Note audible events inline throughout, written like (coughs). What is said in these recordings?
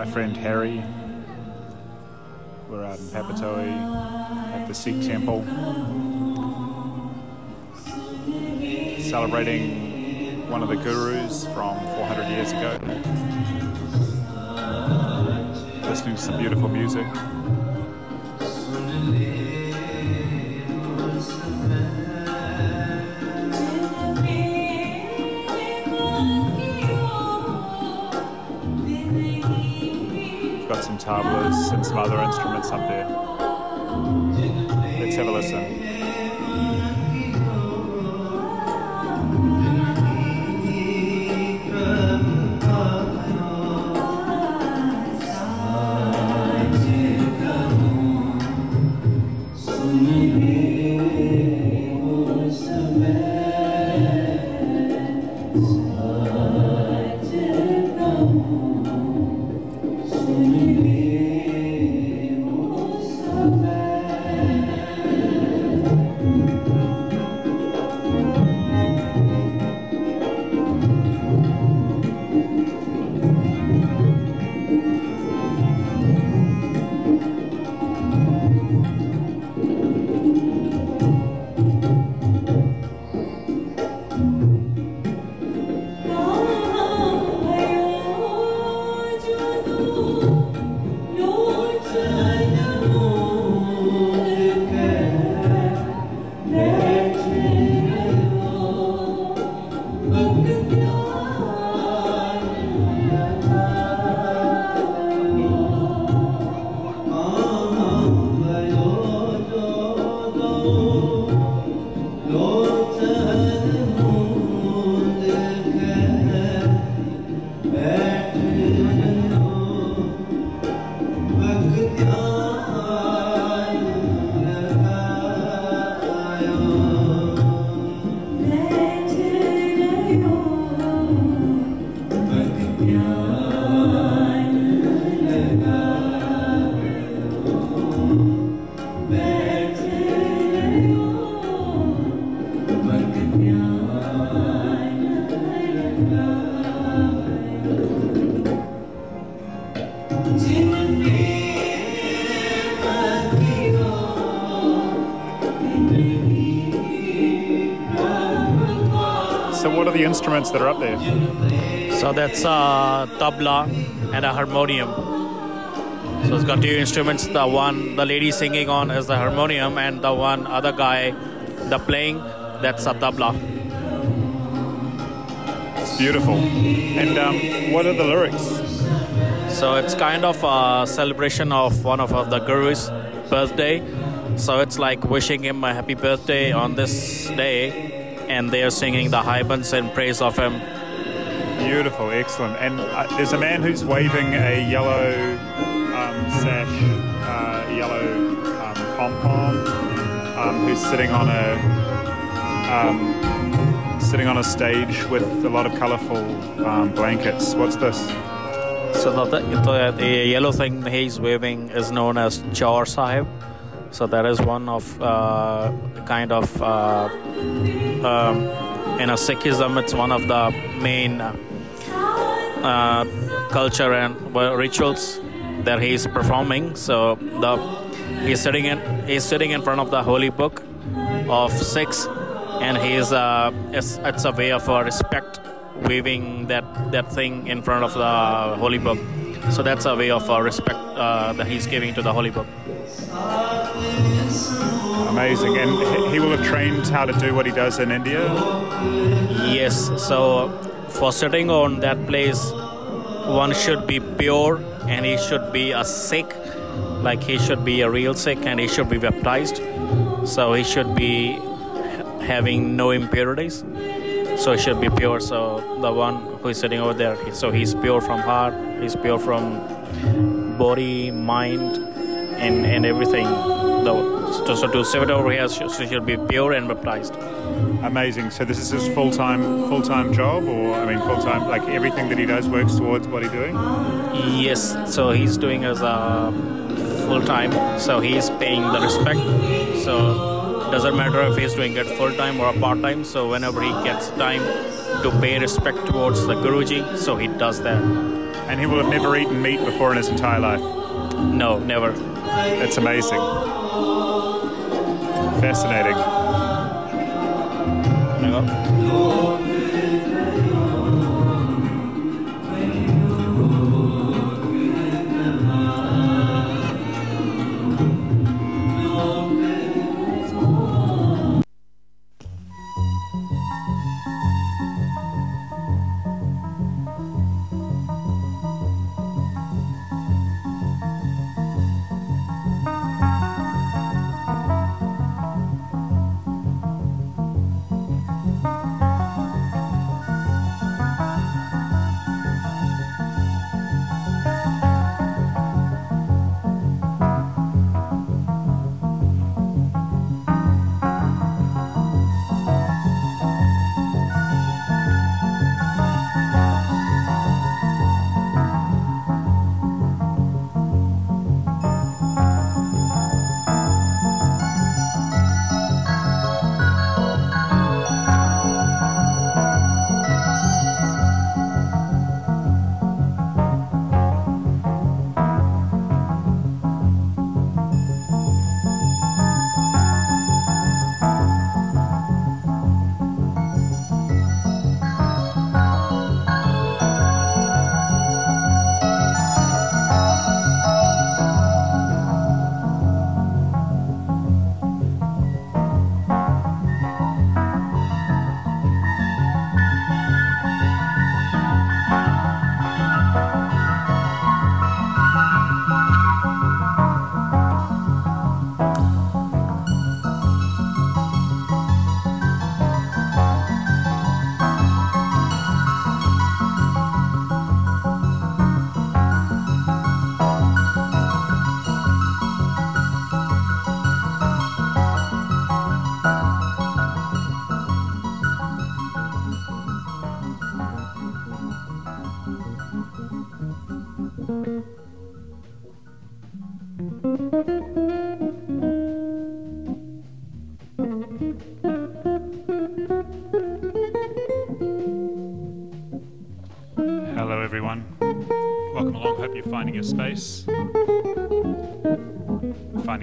my friend Harry. We're out in Papatoi at the Sikh temple, celebrating one of the gurus from 400 years ago. Listening to some beautiful music. And some other instruments up there. Let's have a listen. Instruments that are up there? So that's a tabla and a harmonium. So it's got two instruments. The one the lady singing on is the harmonium, and the one other guy, the playing, that's a tabla. It's beautiful. And um, what are the lyrics? So it's kind of a celebration of one of, of the gurus' birthday. So it's like wishing him a happy birthday on this day, and they are singing the haibans in praise of him. Beautiful, excellent. And uh, there's a man who's waving a yellow um, sash, uh, yellow um, pom pom, um, who's sitting on a um, sitting on a stage with a lot of colourful um, blankets. What's this? So the, the, the yellow thing he's waving is known as Chaur Sahib. So that is one of uh, kind of uh, in a Sikhism, it's one of the main uh, culture and rituals that he's performing. So the he's sitting in he's sitting in front of the holy book of Sikhs, and he's uh, it's, it's a way of uh, respect, waving that that thing in front of the holy book. So that's a way of uh, respect uh, that he's giving to the holy book. Amazing. And he- will have trained how to do what he does in India. Yes, so for sitting on that place, one should be pure and he should be a Sikh, like he should be a real Sikh and he should be baptized. So he should be having no impurities. So he should be pure. So the one who is sitting over there, so he's pure from heart, he's pure from body, mind, and, and everything. The, so, so to sit over here, so he should be pure and baptized. Amazing. So this is his full time full time job, or I mean full time like everything that he does works towards what he's doing. Yes, so he's doing as a full time. So he's paying the respect. So doesn't matter if he's doing it full time or a part time. So whenever he gets time to pay respect towards the Guruji, so he does that. And he will have never eaten meat before in his entire life. No, never. That's amazing. Fascinating.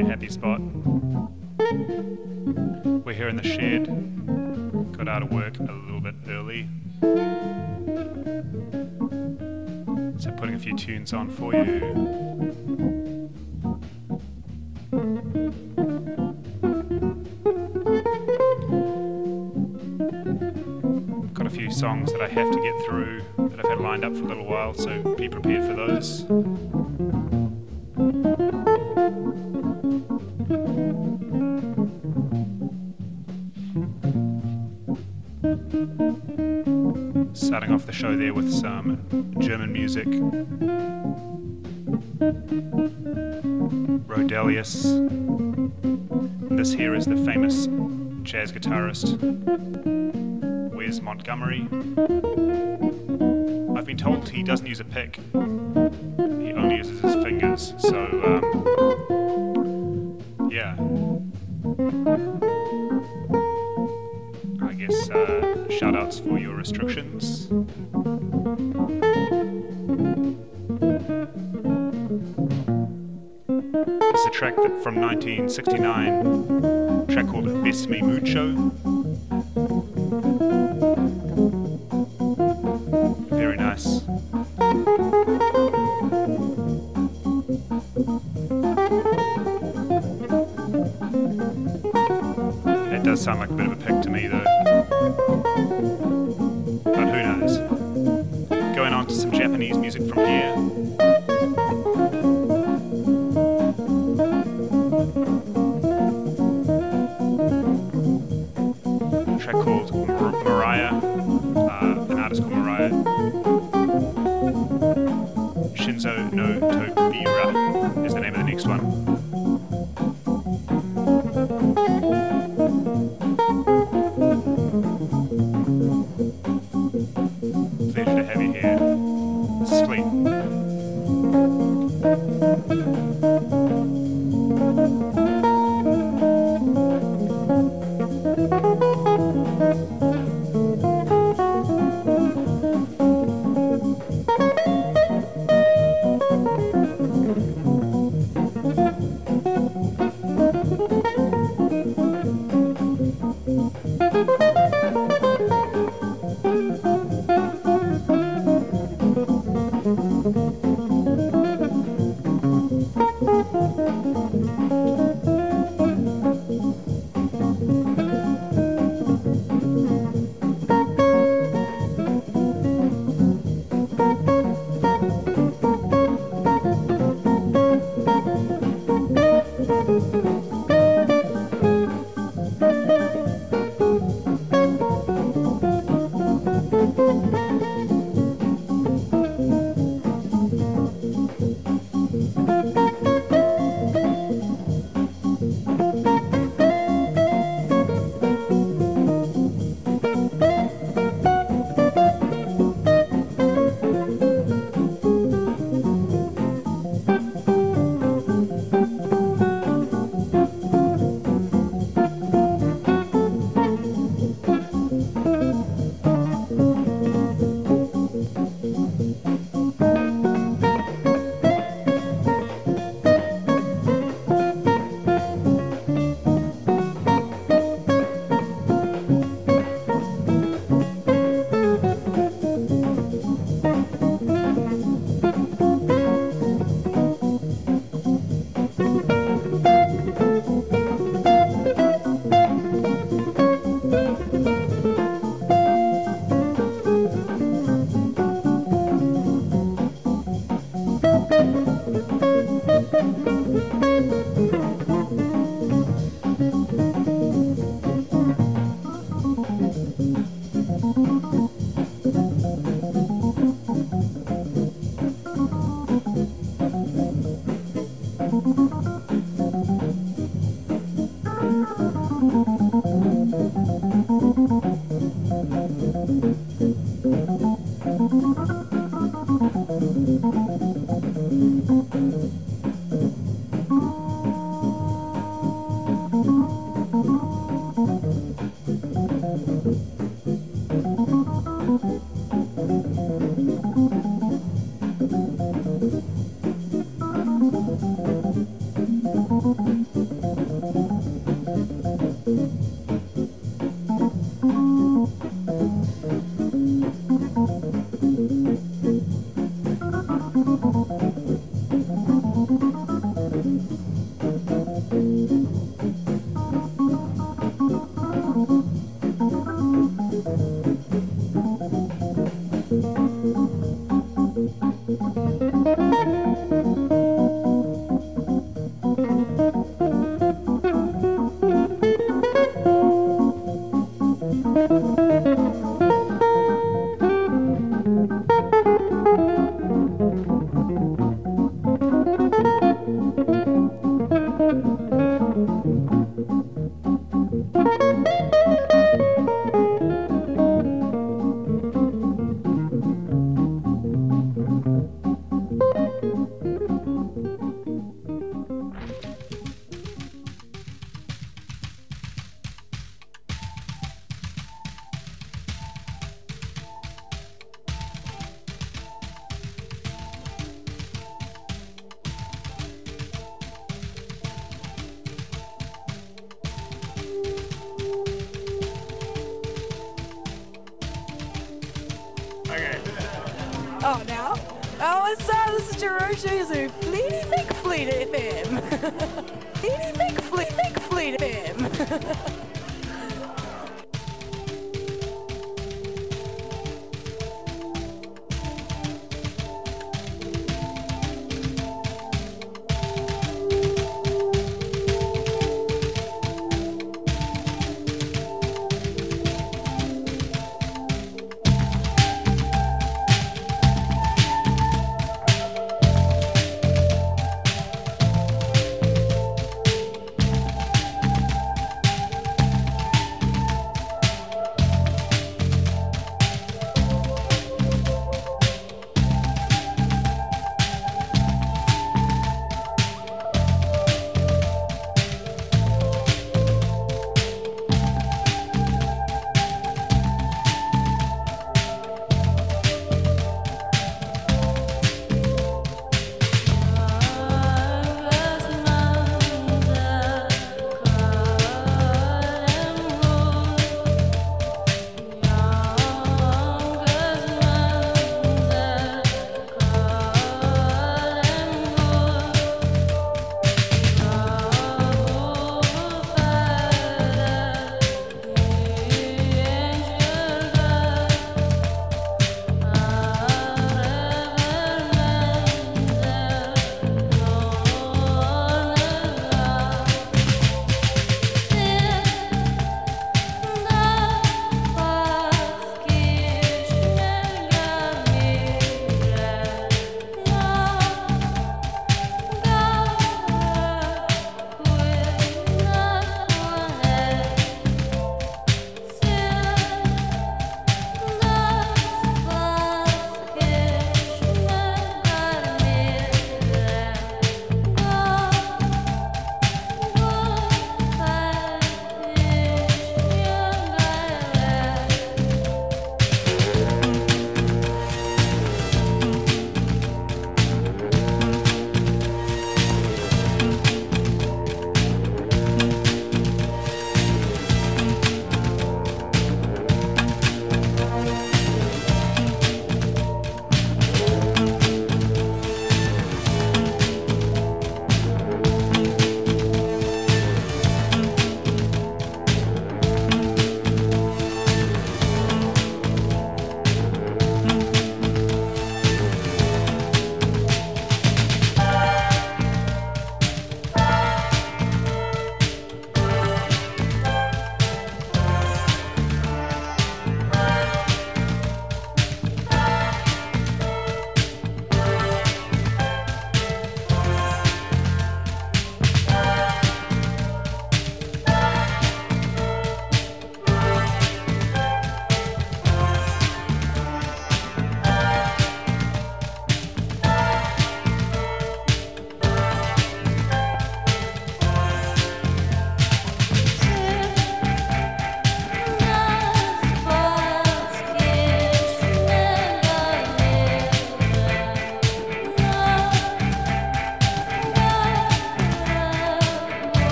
A happy spot. We're here in the shed. Got out of work a little bit early. So, putting a few tunes on for you. Got a few songs that I have to get through that I've had lined up for a little while, so be prepared music. Roedelius. This here is the famous jazz guitarist Wes Montgomery. I've been told he doesn't use a pick, from 1969, a track called Besame Mucho. Shinzo no Tobira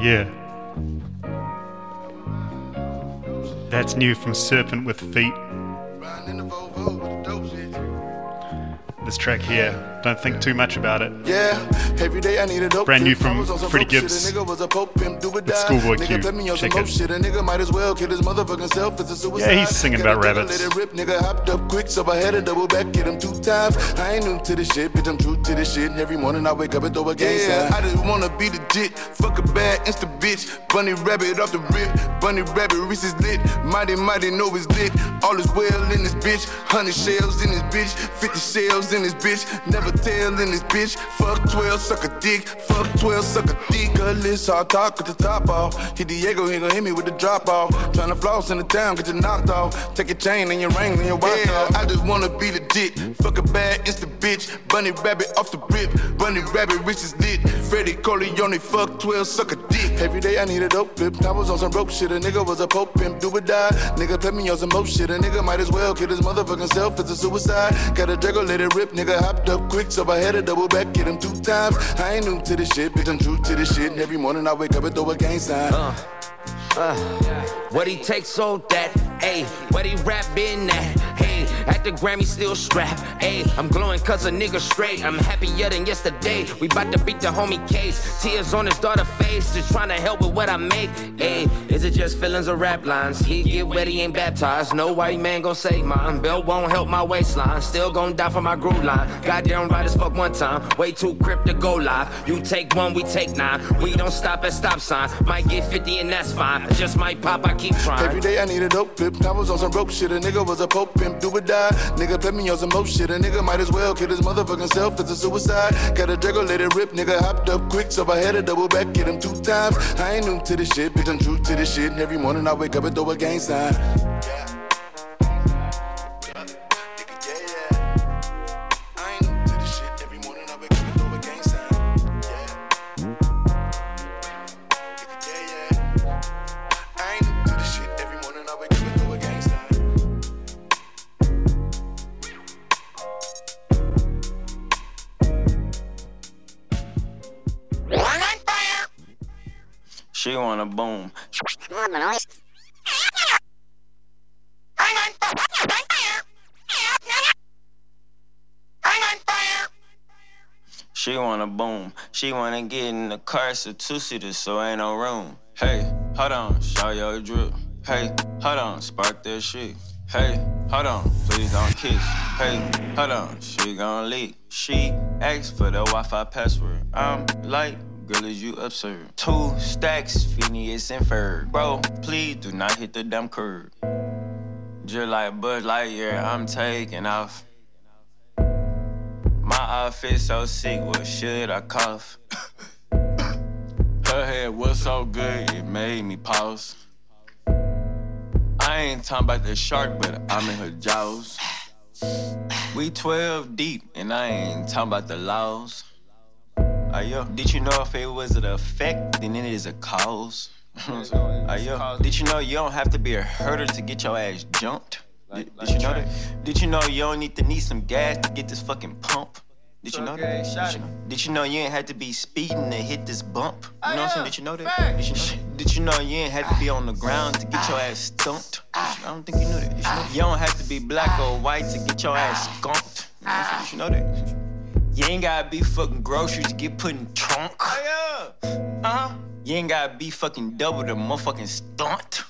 Yeah. That's new from Serpent with Feet. This track here, don't think too much about it. Yeah, every day I need a dope Brand new from I was Freddie shit. Gibbs A nigga was a pope do or die. Schoolboy nigga Q. put me on Check some it. more shit. Nigga might as well kill his motherfucking self. It's a suicide. Yeah, he's singing about rabbits. Let it rip, nigga hopped up quick, so I had to double back, get him two times. I ain't new to this shit, bitch. I'm true to this shit. Every morning I wake up and throw a gang yeah, I just wanna be the legit. Fuck a bad insta bitch. Bunny rabbit off the rip. Bunny rabbit wrist is lit. Mighty mighty know it's lit. All is well in this bitch. Hundred shells in this bitch. Fifty shells in this bitch. Never tell in this bitch. Fuck 12, suck a dick. Fuck 12, suck a dick. Gutless, hard talk with the top off. Hit Diego, he gon' hit me with the drop off. Tryna floss in the town, get you knocked off. Take your chain and your ring and your watch yeah, I just wanna be legit. Fuck a bad insta bitch. Bunny rabbit off the rip. Bunny rabbit rich is lit. Freddie Corleone, fuck 12, suck a dick. Every day I need a dope flip. I was on some rope shit. A nigga was a pope pimp, do or die. Nigga put me on some more shit. A nigga might as well kill his motherfucking self. It's a suicide. Got a Draco, let it rip. Nigga hopped up quick, so I had to double back, get him two times. I ain't new to this shit, bitch. I'm true to this shit. And every morning I wake up and throw a gang sign. Uh, what he takes so that, ayy, what he rap at, hey, at the Grammy still strapped, ayy, I'm glowing cause a nigga straight, I'm happier than yesterday, we bout to beat the homie case, tears on his daughter face, just trying to help with what I make, ayy, is it just feelings or rap lines, he get wet, he ain't baptized, no white man gon' save mine, belt won't help my waistline, still gon' die for my groove line, goddamn right as fuck one time, way too crip to go live, you take one, we take nine, we don't stop at stop sign, might get 50 and that's fine, I just might pop, I keep trying. Every day I need a dope flip. I was on some broke shit. A nigga was a pope pimp, do or die. Nigga put me on some more shit. A nigga might as well kill his motherfucking self. It's a suicide. Got a Draco, let it rip. Nigga hopped up quick, so I had to double back, get him two times. I ain't new to this shit, bitch. I'm true to this shit. And every morning I wake up and throw a gang sign. Yeah. She wanna boom. She wanna boom. She wanna get in the car, a two-seater, so ain't no room. Hey, hold on, show your drip. Hey, hold on, spark that shit. Hey, hold on, please don't kiss. Hey, hold on, she gon' leak. She asked for the Wi-Fi password. I'm like, Girl, is you absurd? Two stacks, Phineas and Ferb. Bro, please do not hit the dumb curb. Just like Buzz Lightyear, I'm taking off. My outfit so sick, what should I cough? Her head was so good, it made me pause. I ain't talking about the shark, but I'm in her jaws. We 12 deep, and I ain't talking about the laws. Ayo, did you know if it was an effect, then it is a cause? Ayo, did you know you don't have to be a herder to get your ass jumped? Did, did you know that? Did you know you don't need to need some gas to get this fucking pump? Did you know that? Did you, did you know you ain't had to be speeding to hit this bump? You know what I'm saying? Did you know that? Did you know, did you know you ain't had to be on the ground to get your ass stumped? I don't think you knew that. Did you, know? you don't have to be black or white to get your ass skunked. Did you know that? You ain't gotta be fucking groceries to get put in trunk. Oh, yeah. Uh huh. You ain't gotta be fucking double the motherfucking stunt.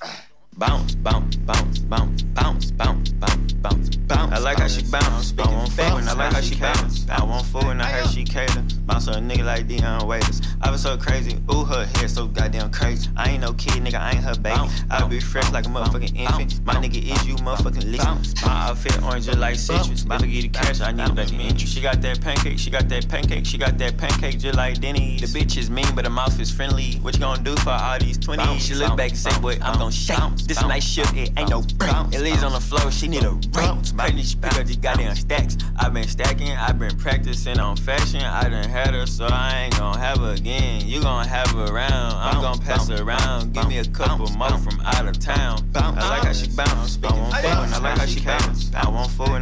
Bounce, bounce, bounce, bounce, bounce, bounce, bounce, bounce, bounce. I like how she bounce. I want fool and I like how she bounce. I want fool and I heard she cater. Bounce on a nigga like Dion Waiters. I was so crazy. Ooh, her hair so goddamn crazy. I ain't no kid, nigga. I ain't her baby. I be fresh like a motherfucking infant. My nigga is you, motherfucking listen. My outfit orange just like citrus. I get the cash, I need a back interest. She got that pancake. She got that pancake. She got that pancake just like Denny. The bitch is mean, but the mouth is friendly. What you gonna do for all these 20s? She look back and say, boy, I'm gonna shake. This night shift, it ain't no break. It lays on the floor, she need a ring. Pregnant, she pick up these goddamn stacks. i been stacking, i been practicing on fashion. I done had her, so I ain't gon' have her again. You gon' have her around, I'm gon' pass her around. Give me a couple more from out of town. I like how she bounce, I want four and I like how she bounce. I want four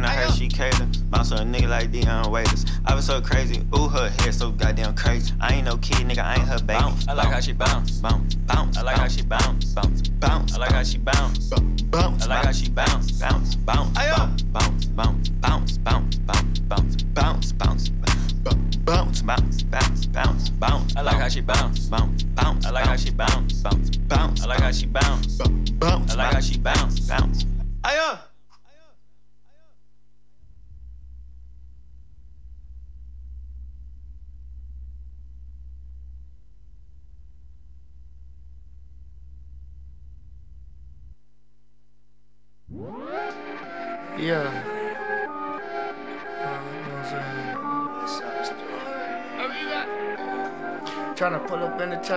Bounce on a nigga like Dion Waiters. I was so crazy, ooh, her hair so goddamn crazy. I ain't no kid, nigga, I ain't her baby. I like how she bounce, bounce, bounce. I like how she bounce, bounce, bounce. I like how she bounce bounce, bounce. I like how she bounce, bounce, bounce, bounce, bounce, bounce, bounce, bounce, bounce, bounce, bounce, bounce, bounce, bounce, bounce, bounce, bounce. I like how she bounce, bounce, bounce. I like how she bounce, bounce, bounce. I like how she bounce, bounce. I like how she bounce, bounce.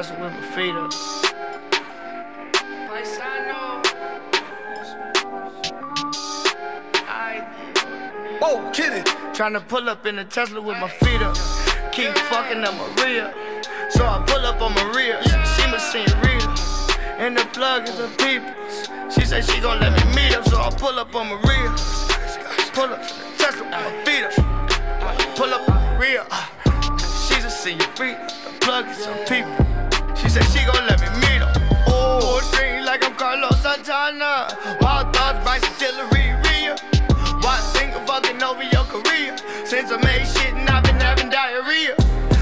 Pull up in the Tesla with my feet up. Oh, kitty. Trying to pull up in the Tesla with my feet up. Keep fucking up Maria. So I pull up on Maria. She my senorita. And the plug is a people's. She said she gon' let me meet up, so I pull up on Maria. Pull up, Tesla with my feet up. Pull up on Maria. She's a senorita. The plug is some people. She said she gon' let me meet her. Oh, string like I'm Carlos Santana. Wild thoughts, Bryce Artillery, Rhea. Why single fucking over your career? Since I made shit and I've been having diarrhea.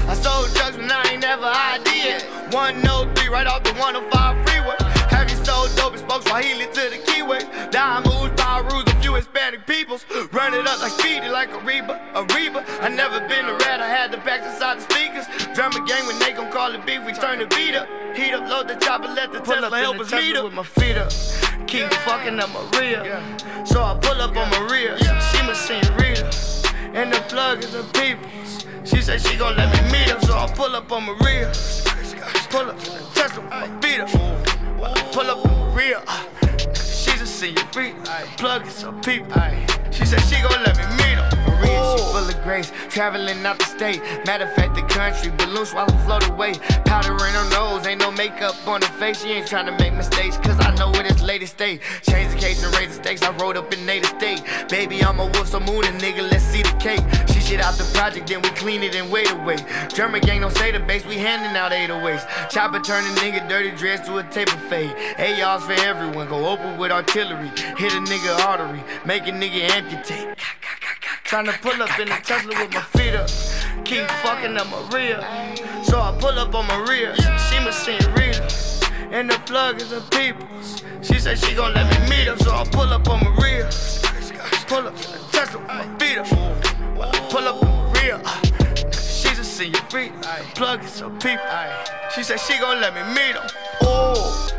I sold drugs when I ain't never idea. 103 right off the 105 freeway. Have you sold dope and spoke Swahili to the keyways? Dime moves, power rules, a few Hispanic peoples. Run it up like speedy, like a Reba, a Reba. I never been a rat, I had the back inside the speakers. Drum a game when they gon' call it beef, we turn the beat up. Heat up, load the chopper, let the Pull Tesla help us meet up. with my feet up. keep fucking up Maria. So I pull up on Maria, she must see Rita. And the plug is a people's. She said she gon' let me meet her, so I pull up on Maria. Pull up Tesla with my feet up. Pull up on Maria. She's a senorita. Plug is a people. She said she gon' let me meet her. She full of grace, traveling out the state. Matter of fact, the country, balloons while I float away. Powder in her nose, ain't no makeup on her face. She ain't trying to make mistakes, cause I know where this lady stay. Change the case and raise the stakes. I rode up in native state. Baby, I'm a wolf, so moon and nigga, let's see the cake. She shit out the project, then we clean it and wait away. German gang don't say the base, we handing out 808s. Chopper turning nigga dirty dress to a taper fade. ARs for everyone, go open with artillery. Hit a nigga artery, make a nigga amputate. Tryna pull up in the Tesla with my feet up. Keep fucking up Maria. So I pull up on Maria. She must see Rita. And the plug is a people's. She said she gon' let me meet her. So I pull up on Maria. Pull up in the Tesla with my feet up. Pull up on Maria. She's a senorita. Plug is a people. She said she gon' let me meet her. Oh.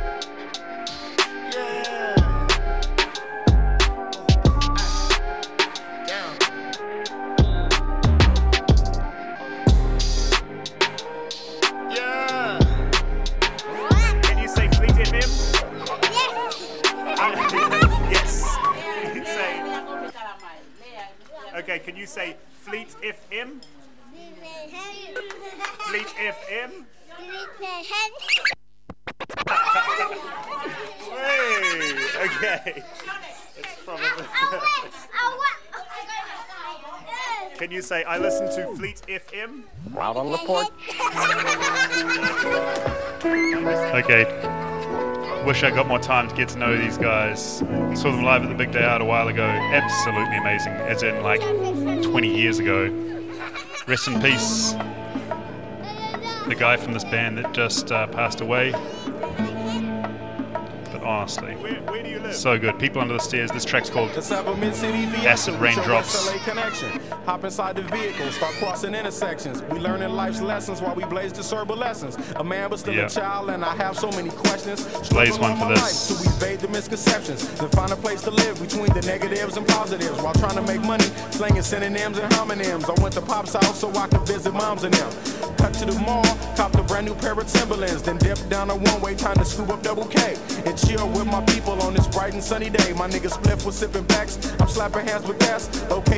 Okay, can you say Fleet FM? Fleet FM? Hey, okay. It's probably. Can you say I listen to Fleet FM? Out on the porch. Okay. Wish I got more time to get to know these guys. Saw them live at the Big Day Out a while ago. Absolutely amazing, as in like 20 years ago. Rest in peace. The guy from this band that just uh, passed away. But honestly, so good. People under the stairs. This track's called Acid Raindrops. Connection. Hop inside the vehicle, start crossing intersections. We learning life's lessons while we blaze discernible lessons. A man but still Yeah. a child, and I have so many questions. Blaze one for this. life to evade the misconceptions, then find a place to live between the negatives and positives while trying to make money, slinging synonyms and homonyms. I went to Pop's house so I could visit moms and them. Cut to the mall, copped a brand new pair of Timberlands, then dipped down a one-way trying to scoop up double K and chill with my people on this bright and sunny day. My niggas Spliff was sipping packs, I'm slapping hands with gas.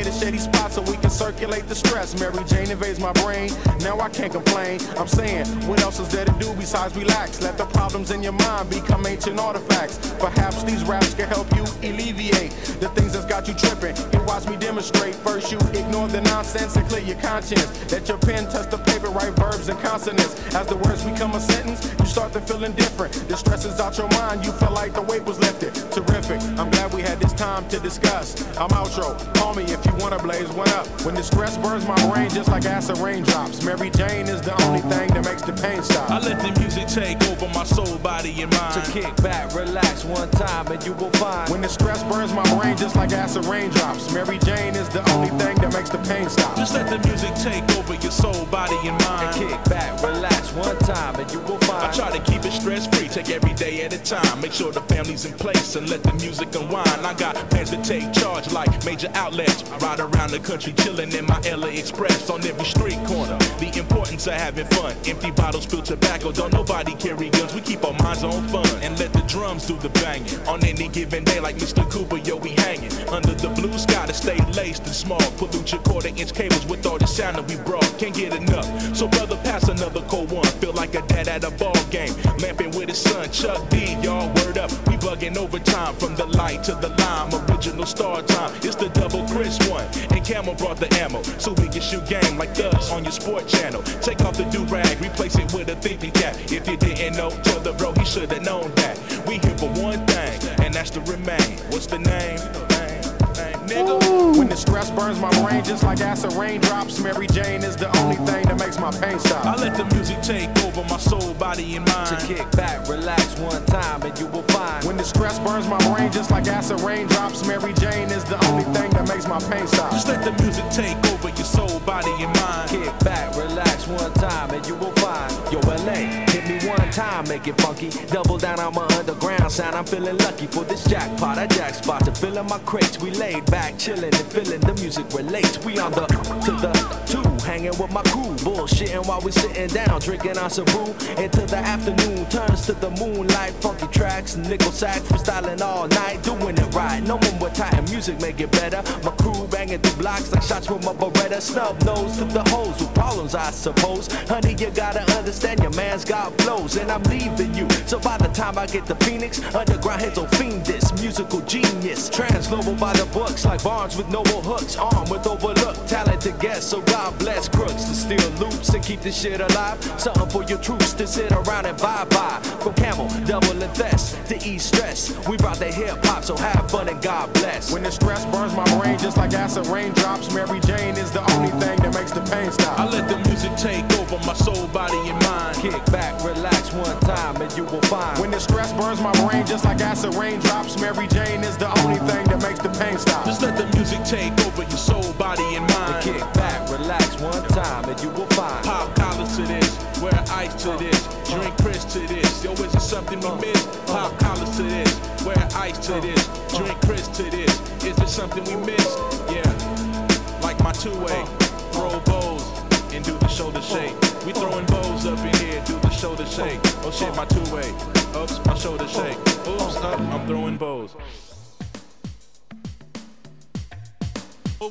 The shady spot so we can circulate the stress. Mary Jane invades my brain, now I can't complain. I'm saying, what else is there to do besides relax? Let the problems in your mind become ancient artifacts. Perhaps these raps can help you alleviate the things that's got you tripping. And watch me demonstrate. First, you ignore the nonsense and clear your conscience. Let your pen touch the paper, write verbs and consonants. As the words become a sentence, you start to feel indifferent. The stress is out your mind, you feel like the weight was lifted. Terrific. I'm glad we had this time to discuss. I'm outro. Call me if you wanna blaze one up. When the stress burns my brain just like acid raindrops. Mary Jane is the only thing that makes the pain stop. I let the music take over my soul, body, and mind. To kick back, relax one time, and you will find. When the stress burns my brain just like acid raindrops. Mary Jane is the only thing that makes the pain stop. Just let the music take over your soul, body, and mind. And kick back, relax one time, and you will find. I try to keep it stress free, take every day at a time. Make sure the family's in place and let the music unwind. I got plans to take charge like major outlets. I Ride around the country chilling in my LA Express on every street corner. The importance of having fun. Empty bottles, spill tobacco. Don't nobody carry guns. We keep our minds on fun and let the drums do the banging. On any given day, like Mr. Cooper, yo, we hanging under the blue sky to stay laced and small. Pollute your quarter inch cables with all the sound that we brought. Can't get enough. So brother, pass another cold one. Feel like a dad at a ball game, lamping with his son Chuck D. Y'all word up. We bugging overtime from the light to the lime. Original star time. It's the double Chris one. And Camel brought the ammo, so we can shoot game like thugs on your sport channel. Take off the do rag, replace it with a thinking cap. If you didn't know, tell the bro he should have known that. We here for one thing, and that's to remain. What's the name? Nigga. When the stress burns my brain just like acid raindrops. Mary Jane is the only oh. thing that makes my pain stop. I let the music take over my soul, body, and mind. To kick back, relax one time, and you will find. When the stress burns my brain just like acid raindrops. Mary Jane is the only thing that makes my pain stop. Just let the music take over your soul, body, and mind. Kick back, relax one time, and you will find. Yo, LA, hit me one time, make it funky. Double down on my underground sound. I'm feeling lucky for this jackpot. I jack spot to fill in my crates. We laid back, chilling and feeling the music relates. We on the to the two, hanging with my crew, bullshitting while we sitting down, drinking on some brew. Until the afternoon turns to the moonlight. Funky tracks, nickel sack, freestyling all night, doing it right. No one with tight music make it better. My crew banging through blocks like shots from a Beretta. Snub nose to the hoes with problems, I suppose. Honey, you gotta understand your man's got flows, and I'm leaving you. So by the time I get to Phoenix, underground heads will fiend this musical genius. Trans global by the books, like Barnes with noble hooks, armed with overlooked talented guests. So God bless crooks to steal loops and keep this shit alive. Something for your troops to sit around and bye bye. From Camel, double invest to ease stress. We brought the hip hop, so have fun and God bless. When the stress burns my brain just like acid raindrops, Mary Jane is the only thing that makes the pain stop. I let the music take over my soul, body, and mind. Kick back, relax one time, and you will find. When the stress burns my brain just like acid raindrops, Mary Jane is the only thing that makes the pain stop. Just let the music take over your soul, body, and mind. Kick back, relax one time, and you will find. Pop collars to this, wear ice to this, drink Chris to this. Yo, is it something we miss? Pop collars to this, wear ice to this, drink Chris to this. Is it something we miss? Yeah, like my two-way, throw bows and do the shoulder shake. We throwing bows up in here, do the shoulder shake. Oh shit, my two-way. Oops, my shoulder shake. Oops, up, I'm throwing bows. One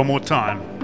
One more time.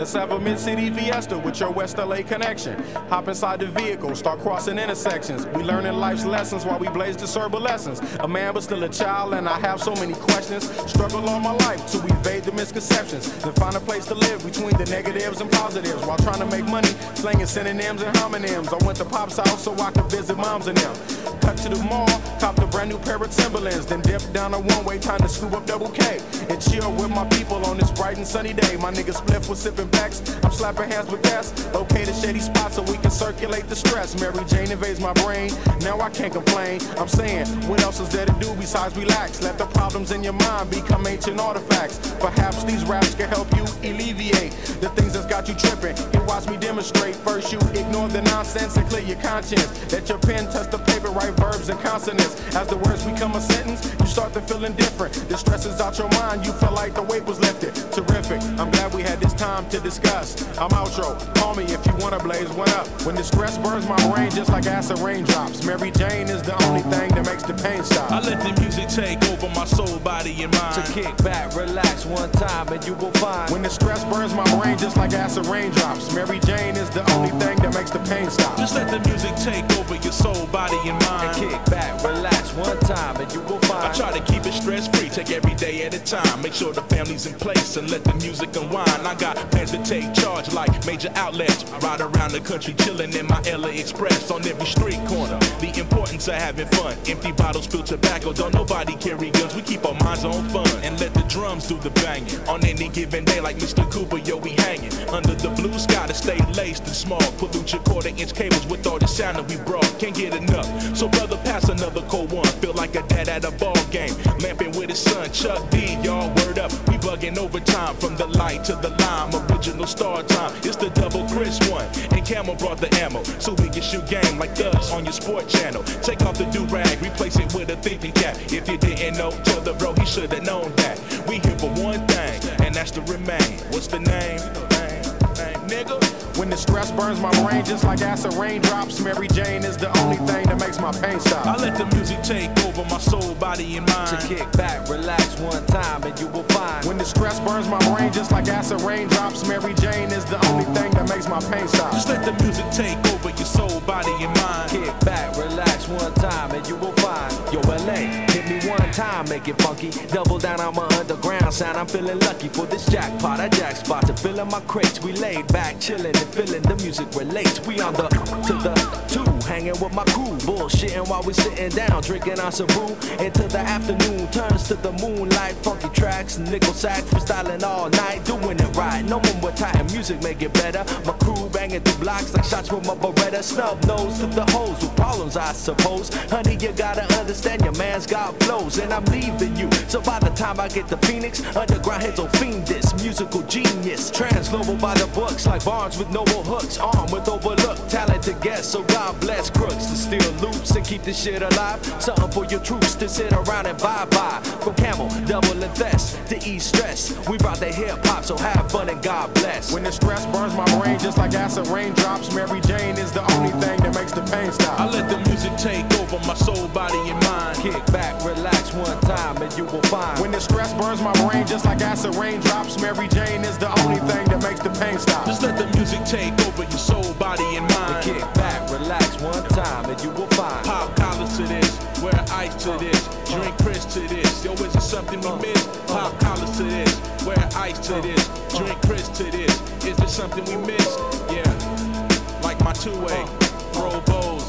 Let's have a mid-city fiesta with your West LA connection. Hop inside the vehicle, start crossing intersections. We learning life's lessons while we blaze the serba lessons. A man but still a child, and I have so many questions. Struggle all my life to evade the misconceptions. Then find a place to live between the negatives and positives while trying to make money, slinging synonyms and homonyms. I went to Pop's house so I could visit moms and them. Cut to the mall, cop a brand new pair of Timberlands, then dip down a one-way, time to scoop up double K and chill with my people on this bright and sunny day. My nigga Spliff was sipping I'm slapping hands with gas. Locate a shady spot so we can circulate the stress. Mary Jane invades my brain, now I can't complain. I'm saying, what else is there to do besides relax? Let the problems in your mind become ancient artifacts. Perhaps these raps can help you alleviate the things that's got you tripping. And watch me demonstrate. First, you ignore the nonsense and clear your conscience. Let your pen touch the paper, write verbs and consonants. As the words become a sentence, you start to feel indifferent. The stress is out your mind, you feel like the weight was lifted. Terrific, I'm glad we had this time to discuss. I'm outro, call me if you wanna blaze one up. When the stress burns my brain just like acid raindrops. Mary Jane is the only thing that makes the pain stop. I let the music take over my soul, body, and mind. To kick back, relax one time, and you will find. When the stress burns my brain just like acid raindrops. Mary Jane is the only thing that makes the pain stop. Just let the music take over your soul, body, and mind. And kick back, relax one time, and you will find. I try to keep it stress free, take every day at a time. Make sure the family's in place and let the music unwind. I got plans to take charge like major outlets. I Ride around the country chilling in my LA Express on every street corner. The importance of having fun. Empty bottles, spill tobacco. Don't nobody carry guns. We keep our minds on fun and let the drums do the banging. On any given day, like Mr. Cooper, yo, we hanging under the blue sky to stay laced and small. Pollute your quarter inch cables with all the sound that we brought. Can't get enough. So brother, pass another cold one. Feel like a dad at a ball game. Lamping with his son, Chuck D, y'all word up. We bugging overtime from the light to the lime. Original star time. It's the double Chris one. And Camel brought the ammo. So we can shoot game like thugs on your sport channel. Take off the do rag, replace it with a thinking cap. If you didn't know, tell the bro he should have known that. We here for one thing, and that's to remain. What's the name? Name, name, nigga. When the stress burns my brain just like acid raindrops, Mary Jane is the only thing that makes my pain stop. I let the music take over my soul, body, and mind. To kick back, relax one time, and you will find. When the stress burns my brain just like acid raindrops, Mary Jane is the only thing that makes my pain stop. Just let the music take over your soul, body, and mind. Kick back, relax one time, and you will find. Yo, LA, hit me one time, make it funky. Double down on my underground sound. I'm feeling lucky for this jackpot. I jack spot to fill in my crates. We laid back, chilling and feeling the music relates. We on the to the two, hanging with my crew, bullshitting while we sitting down, drinking our brew. Into the afternoon turns to the moonlight, funky tracks, nickel sax, freestyling all night, doing it right. No one with tight music make it better. My crew banging through blocks like shots from a Beretta. Snub nose to the hoes with problems, I suppose. Honey, you gotta understand your man's got flows, and I'm leaving you. So by the time I get to Phoenix, underground heads will fiend this musical genius. Transglobal by the books, like Barnes with noble hooks, armed with overlooked talented guests. So God bless crooks to steal loops and keep this shit alive. Something for your troops to sit around and bye bye. From Camel, double invest to ease stress. We brought the hip hop, so have fun and God bless. When the stress burns my brain just like acid raindrops, Mary Jane is the only thing that makes the pain stop. I let the music take over my soul, body, and mind. Kick back, relax one time, and you will find. When the stress burns my brain just like acid raindrops, Mary Jane is the only thing that makes the pain stop. Just let the music take over your soul, body, and mind. Kick back, relax one time, and you will find. Pop collars to this, wear ice to this, drink Chris to this. Yo, is it something we miss? Pop collars to this, wear ice to this, drink Chris to this. Is there something we miss? Yeah, like my two-way, throw bows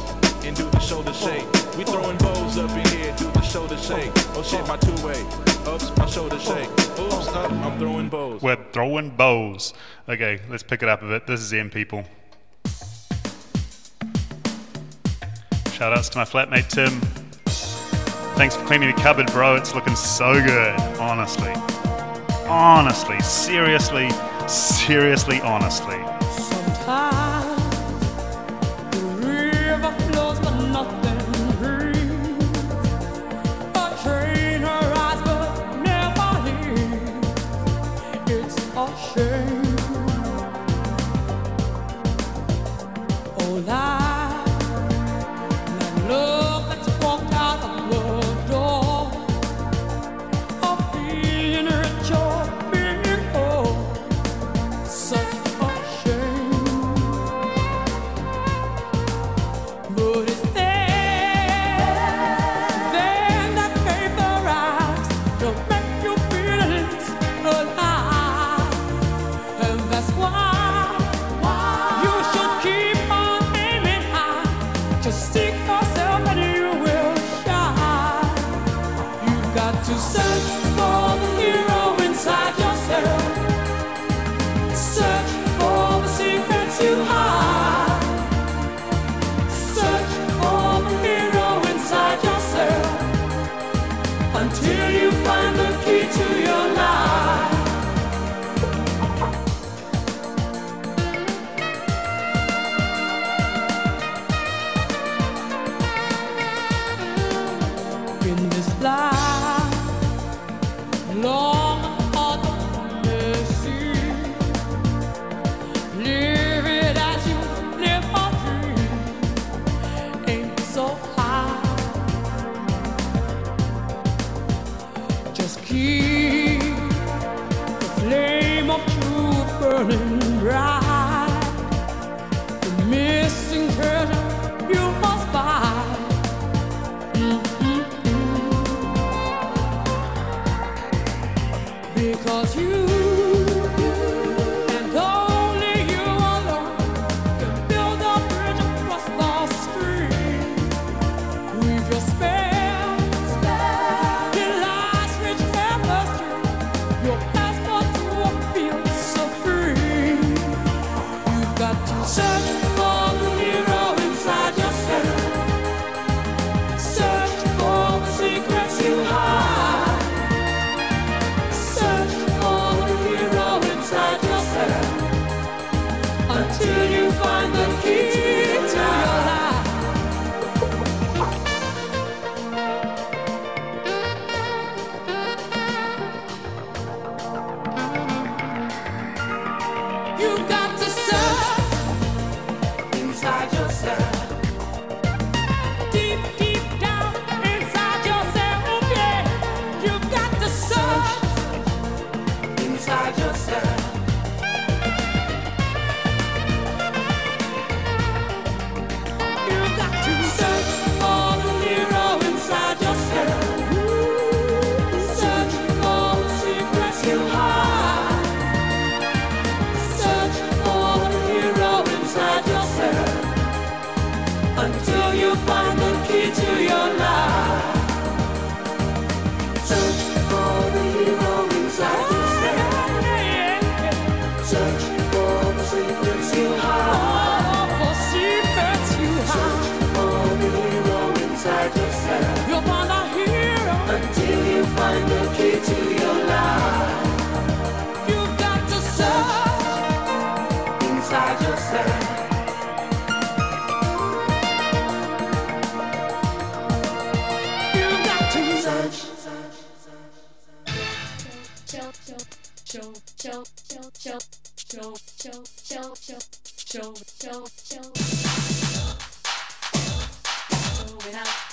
and do the shoulder shake. We throwing bows up in here, do the shoulder shake. Oh shit, my two-way. Oops, my shoulder shake. Oops, up, I'm throwing bows. We're throwing bows. Okay, let's pick it up a bit. This is M People. Shout outs to my flatmate Tim. Thanks for cleaning the cupboard, bro. It's looking so good. Honestly. Honestly. Seriously. Seriously, honestly. show, show, show, show, show, show, show, show, show, show, show, show, show, show it out.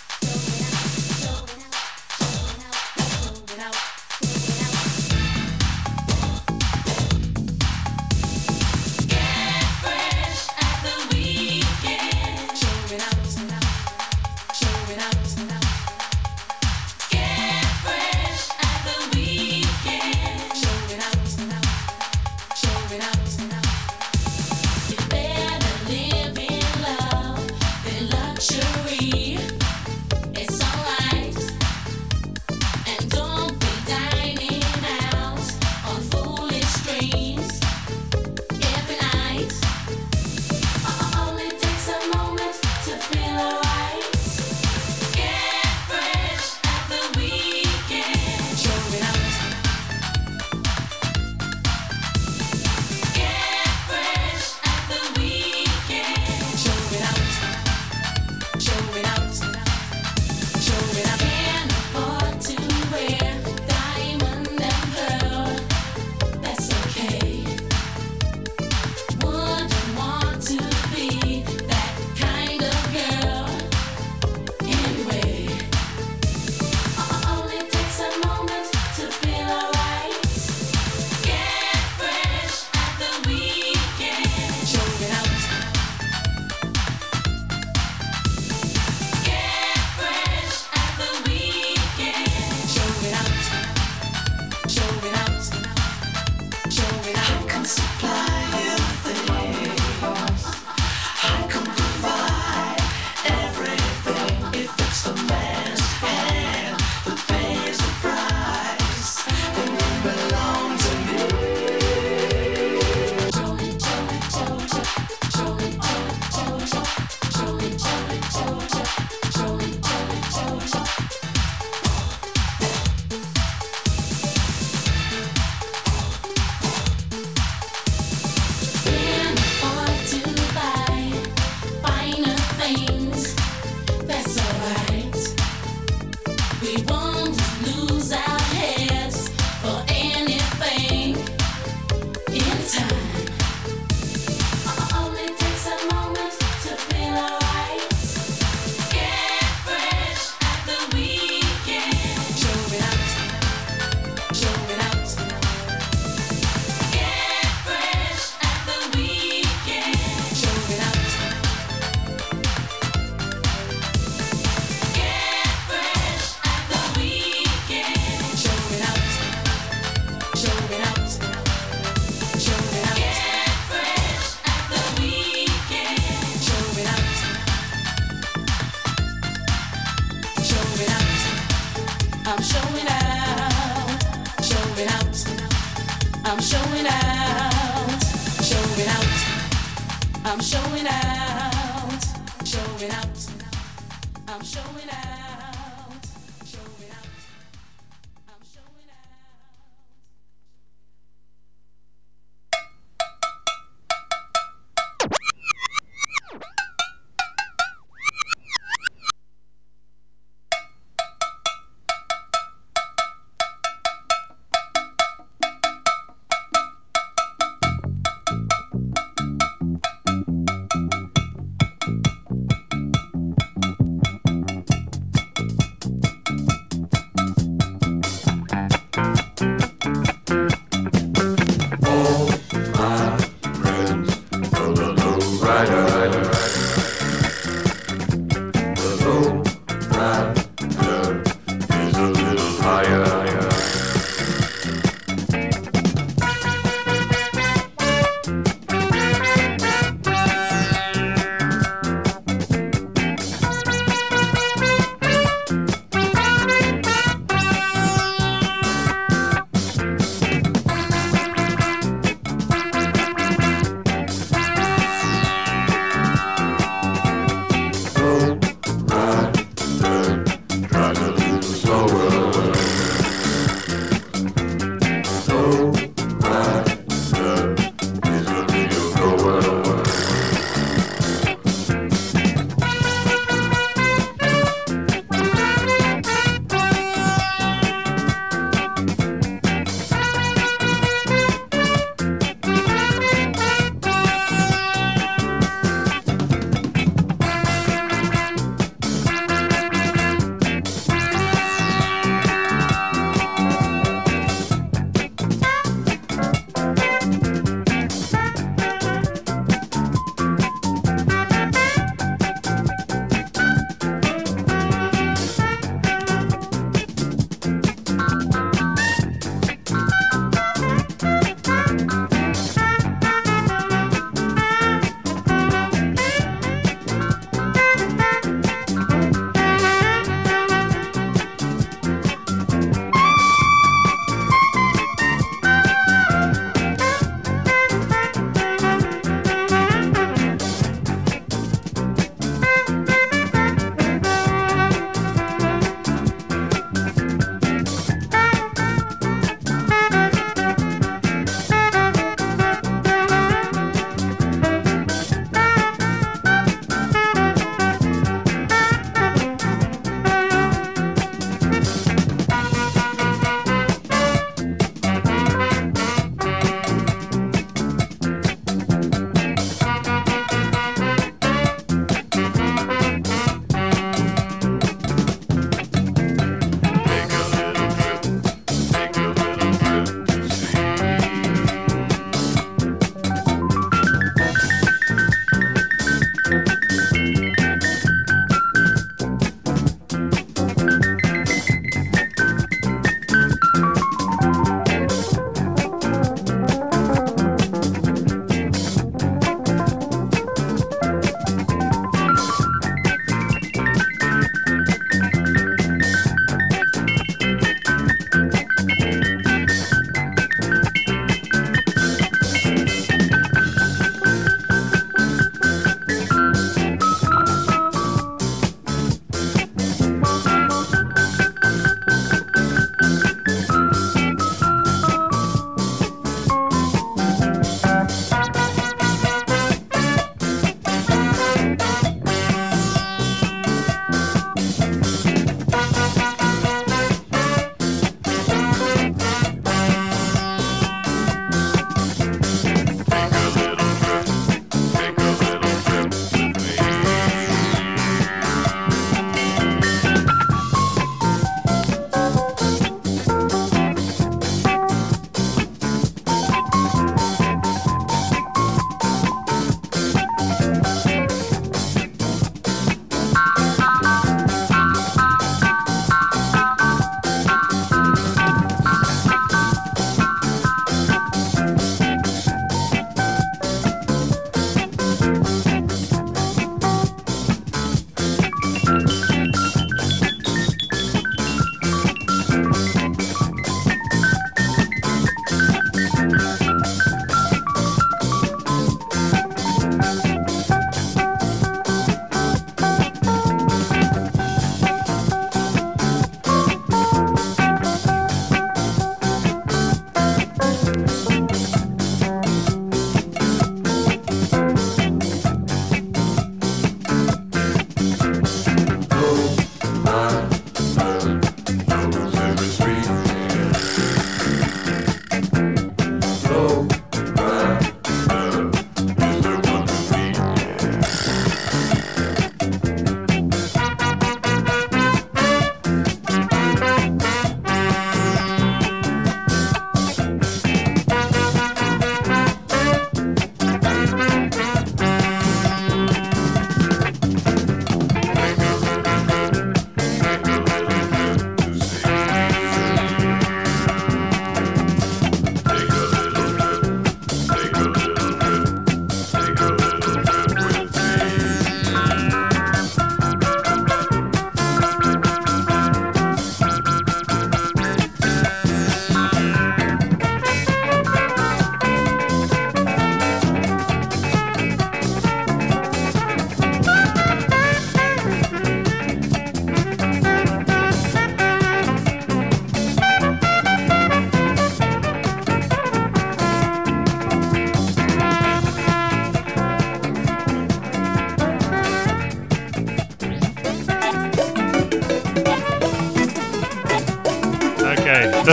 one to lose out.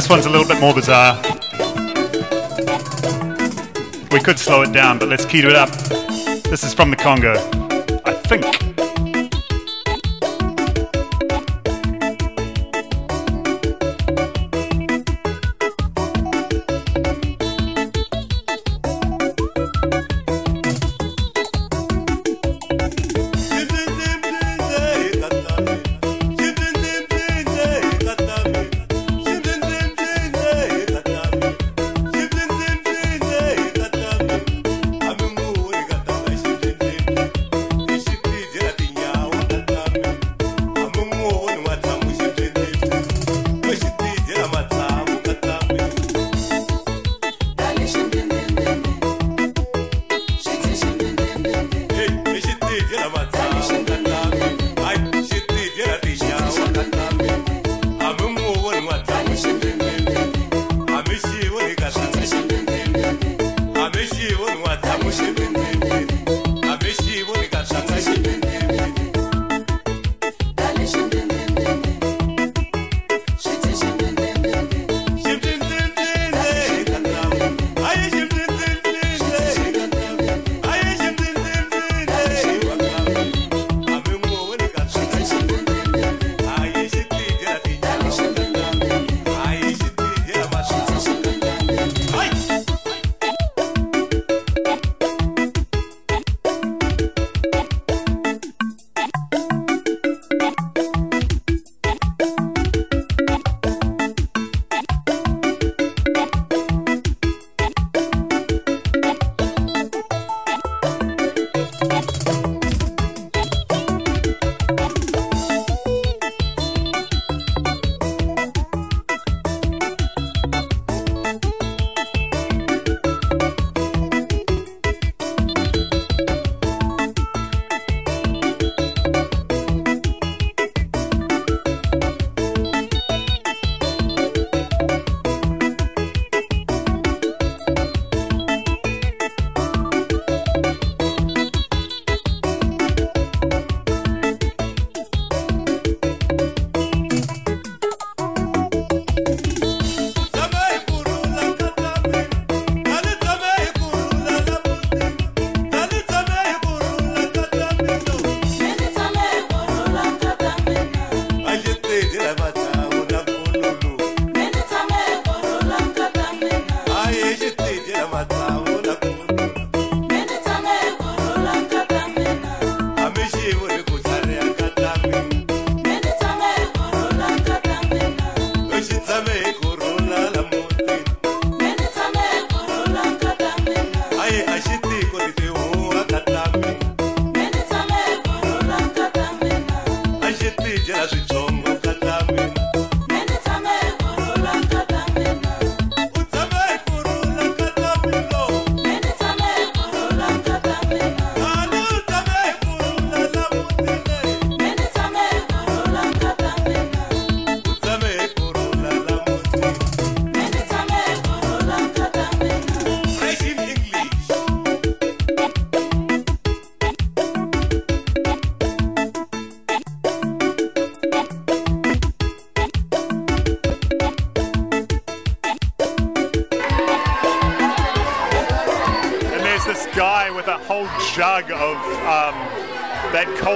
This one's a little bit more bizarre. We could slow it down, but let's keep it up. This is from the Congo, I think.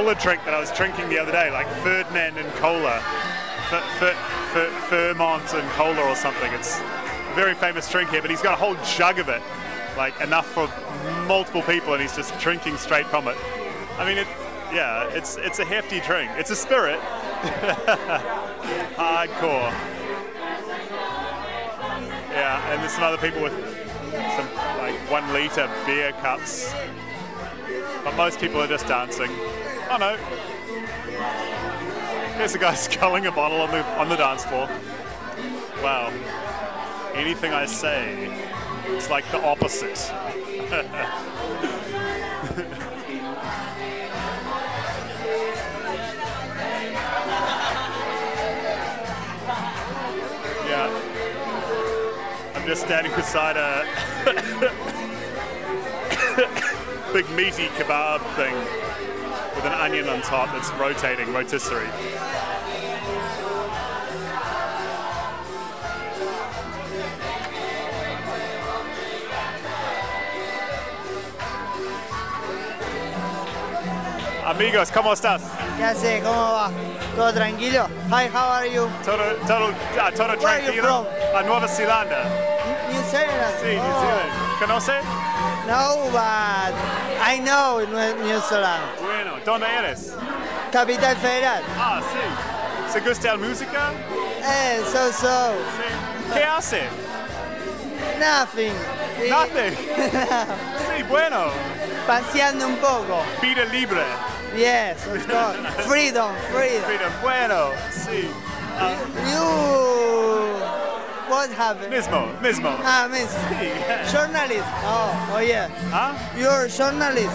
Cola drink that I was drinking the other day, like Ferdinand and cola, F- F- F- Fairmont and cola or something. It's a very famous drink here, but he's got a whole jug of it, like enough for multiple people, and he's just drinking straight from it. I mean, it, yeah, it's it's a hefty drink. It's a spirit. (laughs) Hardcore. Yeah, and there's some other people with some like one liter beer cups. But most people are just dancing. Oh no. There's a guy sculling (laughs) a bottle on the on the dance floor. Wow. Anything I say, it's like the opposite. (laughs) yeah. I'm just standing beside a (coughs) big meaty kebab thing with an onion on top that's rotating, rotisserie. Amigos, ¿cómo estás? ¿Qué hace? ¿Cómo va? ¿Todo tranquilo? Hi, how are you? Todo, todo, uh, todo tranquilo. Where are you from? A Nueva Zelanda. New Zealand? Sí, oh. New Zealand. ¿Conoce? No, but I know New Zealand. ¿Dónde eres? Capital Federal. Ah, sí. ¿Se gusta la música? Eh, so so. ¿Qué hace? Nothing. Sí. Nothing. (laughs) Sí, bueno. Paseando un poco. Vida libre. Yes, of course. (laughs) Freedom, freedom. Freedom. Bueno, sí. Ah, You. What happened? mismo, mismo. Ah, miss. Sí. Journalist. Oh, oh yeah. ¿Ah? You're a journalist.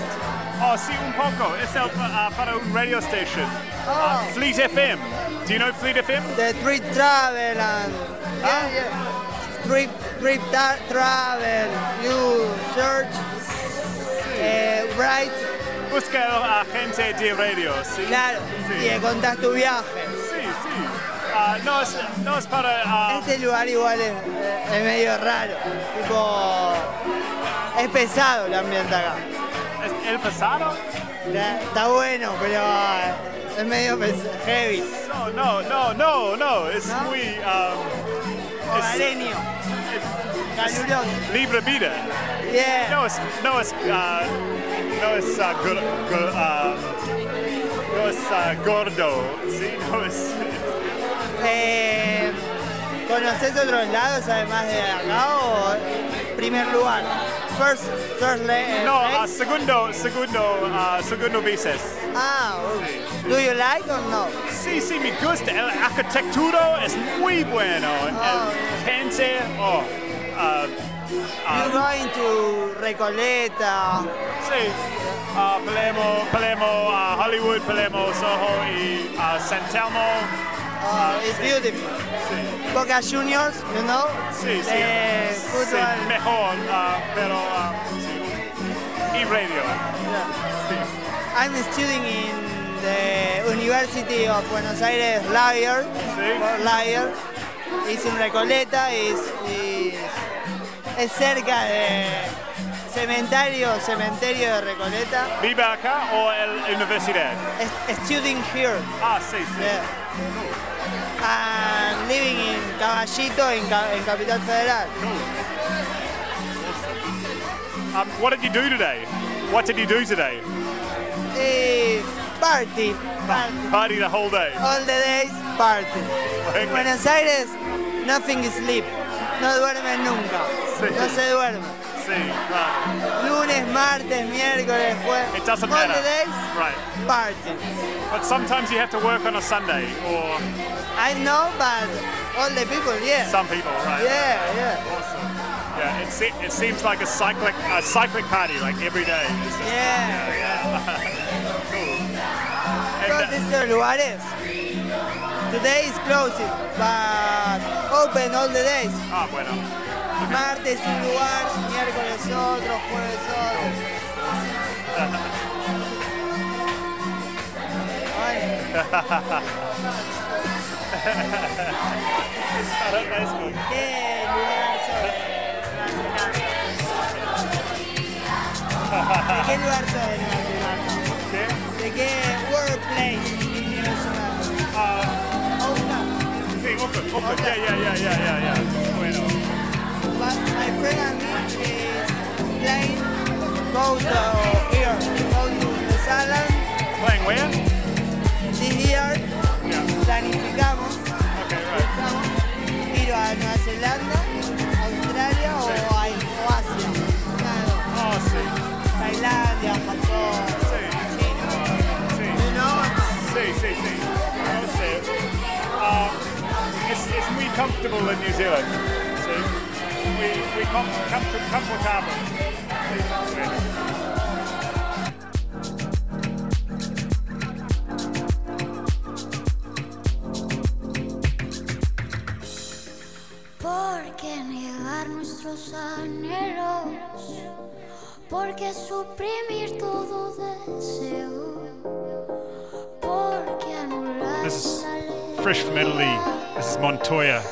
Oh, sí, un poco. Es el, ah, para un radio station. Ah, Oh. Fleet FM. Do you know Fleet FM? The trip travel and yeah, yeah. Trip, trip travel. You search, eh, write. Busca a gente de radio, ¿sí? Claro. Sí. Y contás tu viaje. Sí, sí. Ah, no, es, no es para... ah, Este lugar igual es, es medio raro. Tipo, es pesado el ambiente acá. ¿Es ¿El pasado? Está, está bueno, pero eh, es medio heavy. No, no, no, no, no. Es muy... um, es- Hogareño. Caluroso. libre vida. Yeah. No es... No es... ah, no es... ah, gor- gor- ah, no es ah, gordo. Sí, (laughs) no es... Eh, ¿Conoces otros lados además de acá o primer lugar? First, first la- No, ah, place? segundo, segundo, ah, segundo veces. Ah, okay. Do you like or no? Sí, sí, me gusta. El arquitectura es muy bueno. El gente, oh, ah, ah, You going to Recoleta? sí. Ah, Palermo, Palermo, ah, Hollywood, Palermo, Soho y ah, San Telmo. Oh, it's beautiful. Boca Juniors, you know? Sí, sí. Eh, sí, mejor, ah, pero ah, sí. Y radio. Sí. I'm studying in the University of Buenos Aires, Liar. Sí. Liar. Es en Recoleta, es, es, es cerca de cementerio, cementerio de Recoleta. ¿Vive acá o en la universidad? Es- Studying here. Ah, sí, sí. Yeah. And living in Caballito, Ca- en Capital Federal. Um, what did you do today? What did you do today? Party. Party. Party the whole day. All the days, party. En Buenos Aires, nothing is sleep. No duermen nunca. Sí. No se duerme. Sí, claro. Lunes, martes, miércoles, jueves. It doesn't matter. the days, Right. party. But sometimes you have to work on a Sunday or I know, but all the people, yeah. some people, right? Yeah, yeah. Awesome. Yeah, it, se- it seems like a cyclic a cyclic party, like every day. Just- Yeah, yeah. (laughs) cool. Todos estos lugares. Today is closed, but open all the days. Ah, bueno. Martes un lugar, miércoles otro, jueves otro. Facebook. (laughs) ¿Qué lugar? ¿De qué lugar sos de? ¿Qué? ¿De qué workplace? Auckland. Sí, open, open. Yeah, yeah, yeah, yeah, yeah, yeah. But my friend and me is playing both uh, here, go to New Zealand Playing where? this year. Yeah. Planificamos, Okay, right. ir a Nueva Zelanda, Australia o, a, Asia. De dos. Oh, sí. Tailandia, Japón, China. Sí. You know? Sí, sí, sí. No sé. Uh, it's, it's muy comfortable in New Zealand. Sí. We, we com comfort, comfortable. Sí, bueno. ¿Por qué negar nuestros anhelos? ¿Por qué suprimir todo deseo? ¿Por anular This is fresh from Italy. This is Montoya.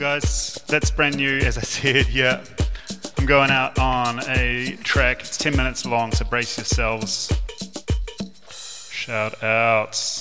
Guys. That's brand new, as I (laughs) said. Yeah. I'm going out on a track. It's 10 minutes long, so brace yourselves. Shout outs.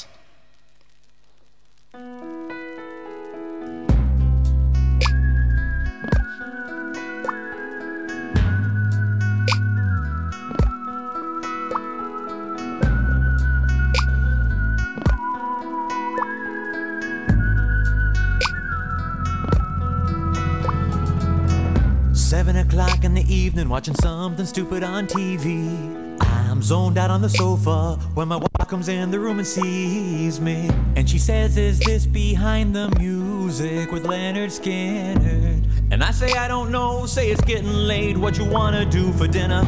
Evening, watching something stupid on TV. I'm zoned out on the sofa when my wife comes in the room and sees me. And she says, Is this behind the music with Lynyrd Skynyrd? And I say, I don't know, say it's getting late, what you wanna do for dinner?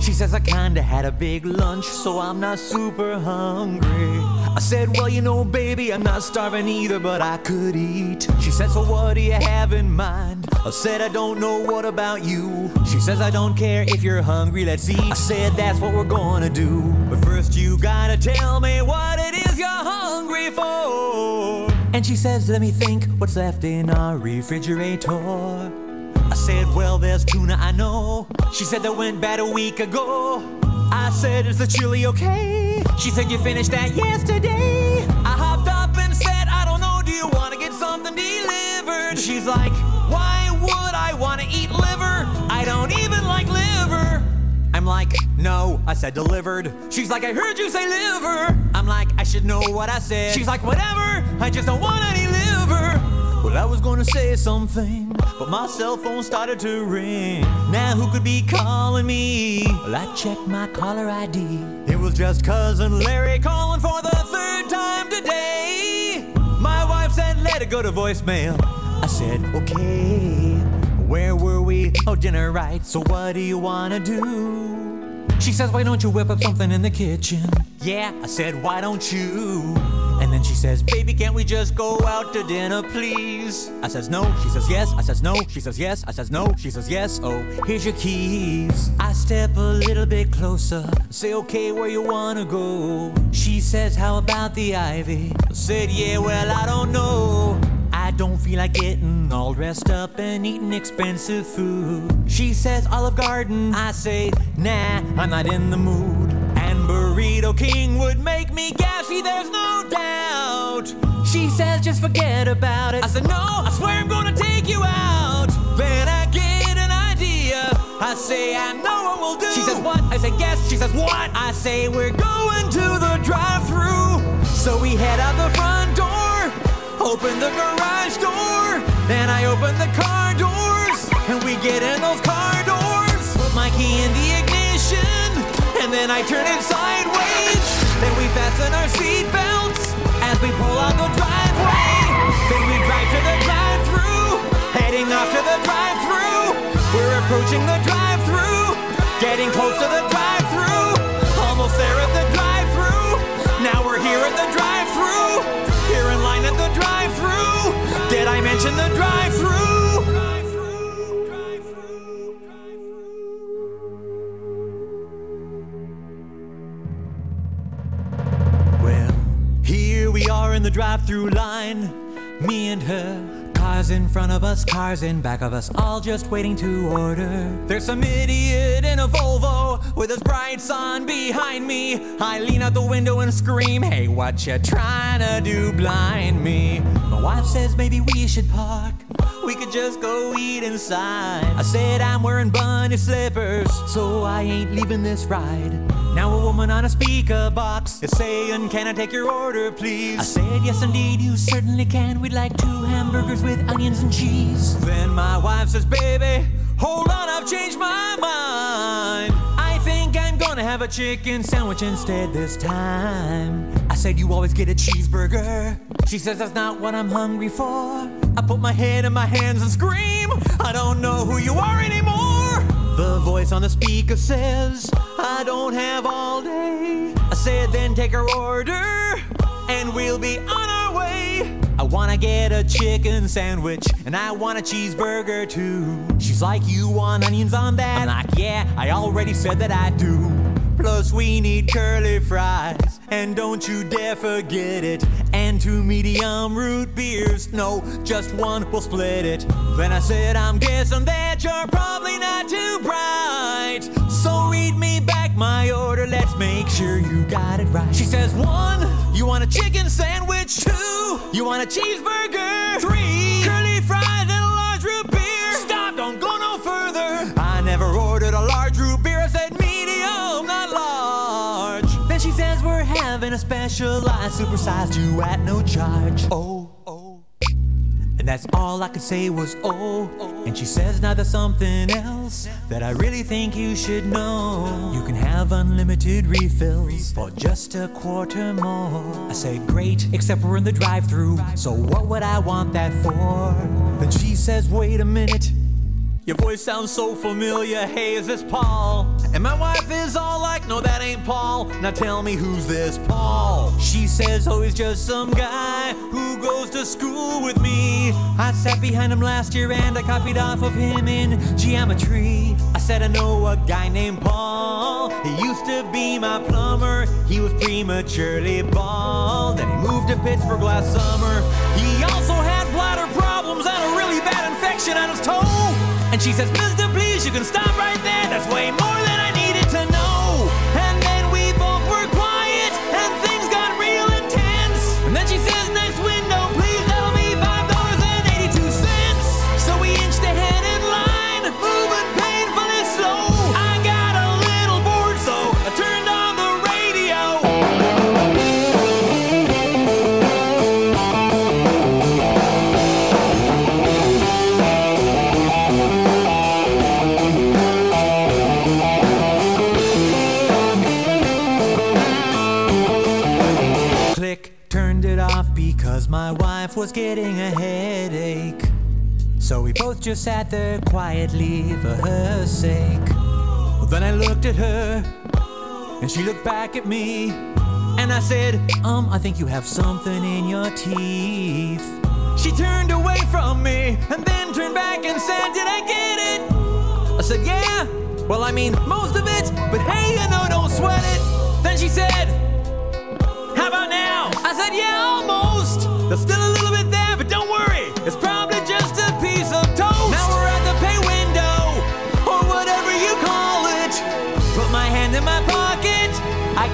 She says, I kinda had a big lunch, so I'm not super hungry. I said, Well, you know, baby, I'm not starving either, but I could eat. She said, So what do you have in mind? I said, I don't know, what about you? She says, I don't care if you're hungry, let's eat. I said, That's what we're gonna do. But first, you gotta tell me what it is you're hungry for. And she says, Let me think what's left in our refrigerator. I said, Well, there's tuna, I know. She said, That went bad a week ago. I said, Is the chili okay? She said, You finished that yesterday. No, I said delivered. She's like, I heard you say liver. I'm like, I should know what I said. She's like, whatever, I just don't want any liver. Well, I was gonna say something, but my cell phone started to ring. Now, who could be calling me? Well, I checked my caller ID. It was just cousin Larry calling for the third time today. My wife said, let it go to voicemail. I said, okay. Where were we? Oh, dinner, right. So, what do you wanna do? She says, Why don't you whip up something in the kitchen? Yeah, I said, Why don't you? And then she says, Baby, can't we just go out to dinner, please? I says, No. She says, Yes. I says, No. She says, Yes. I says, No. She says, Yes. Oh, here's your keys. I step a little bit closer. Say, Okay, where you wanna go? She says, How about the ivy? I said, Yeah, well, I don't know. I don't feel like getting all dressed up and eating expensive food. She says Olive Garden. I say, nah, I'm not in the mood. And Burrito King would make me gassy, there's no doubt. She says, just forget about it. I said, no, I swear I'm gonna take you out. Then I get an idea. I say, I know what we'll do. She says, what? I say, guess. She says, what? I say, we're going to the drive through. So we head out the front door. Open the garage door, then I open the car doors, and we get in those car doors. Put my key in the ignition, and then I turn it sideways. Then we fasten our seat belts as we pull out the driveway. Then we drive to the drive-through, heading off to the drive-through. We're approaching the drive-through, getting close to the drive-through. in the drive-through. Well, here we are in the drive-through line, me and her. Cars in front of us, cars in back of us, all just waiting to order. There's some idiot in a Volvo with his brights on behind me. I lean out the window and scream, Hey, what you trying to do, blind me? My wife says maybe we should park. We could just go eat inside. I said I'm wearing bunny slippers, so I ain't leaving this ride. Now a woman on a speaker box is saying, Can I take your order, please? I said, Yes, indeed, you certainly can. We'd like two hamburgers with onions and cheese. Then my wife says, Baby, hold on, I've changed my mind. I think I'm gonna have a chicken sandwich instead this time. I said, You always get a cheeseburger. She says, That's not what I'm hungry for. I put my head in my hands and scream, I don't know who you are anymore. The voice on the speaker says, I don't have all day. I said, Then take her order, and we'll be on our way. I wanna get a chicken sandwich, and I want a cheeseburger too. She's like, You want onions on that? I'm like, Yeah, I already said that I do. Plus, we need curly fries, and don't you dare forget it. And two medium root beers, no, just one, we'll split it. Then I said, I'm guessing that you're probably not too bright. So read me back my order, let's make sure you got it right. She says, One, you want a chicken sandwich? Two, you want a cheeseburger? Three, curly fries and a large root beer. Stop, don't go no further. I never ordered a large root beer, I said medium, not large. Then she says, We're having a specialized supersized you at no charge. Oh. And that's all I could say was oh. And she says now there's something else that I really think you should know. You can have unlimited refills for just a quarter more. I say great, except we're in the drive-through. So what would I want that for? Then she says, wait a minute. Your voice sounds so familiar. Hey, is this Paul? And my wife is all like, no, that ain't Paul. Now tell me who's this Paul? She says, oh, he's just some guy who goes to school with me. I sat behind him last year and I copied off of him in geometry. I said, I know a guy named Paul. He used to be my plumber. He was prematurely bald. Then he moved to Pittsburgh last summer. He also had bladder problems and a really bad infection on his toe. And she says, Mister, please, you can stop right there. That's way more than I needed to know. And then we both were quiet, and things got real intense. And then she says, next window, was getting a headache. So we both just sat there quietly for her sake. Well, then I looked at her, and she looked back at me. And I said, Um, I think you have something in your teeth. She turned away from me and then turned back and said, Did I get it? I said, Yeah. Well, I mean, most of it, but hey, you know, don't sweat it. Then she said,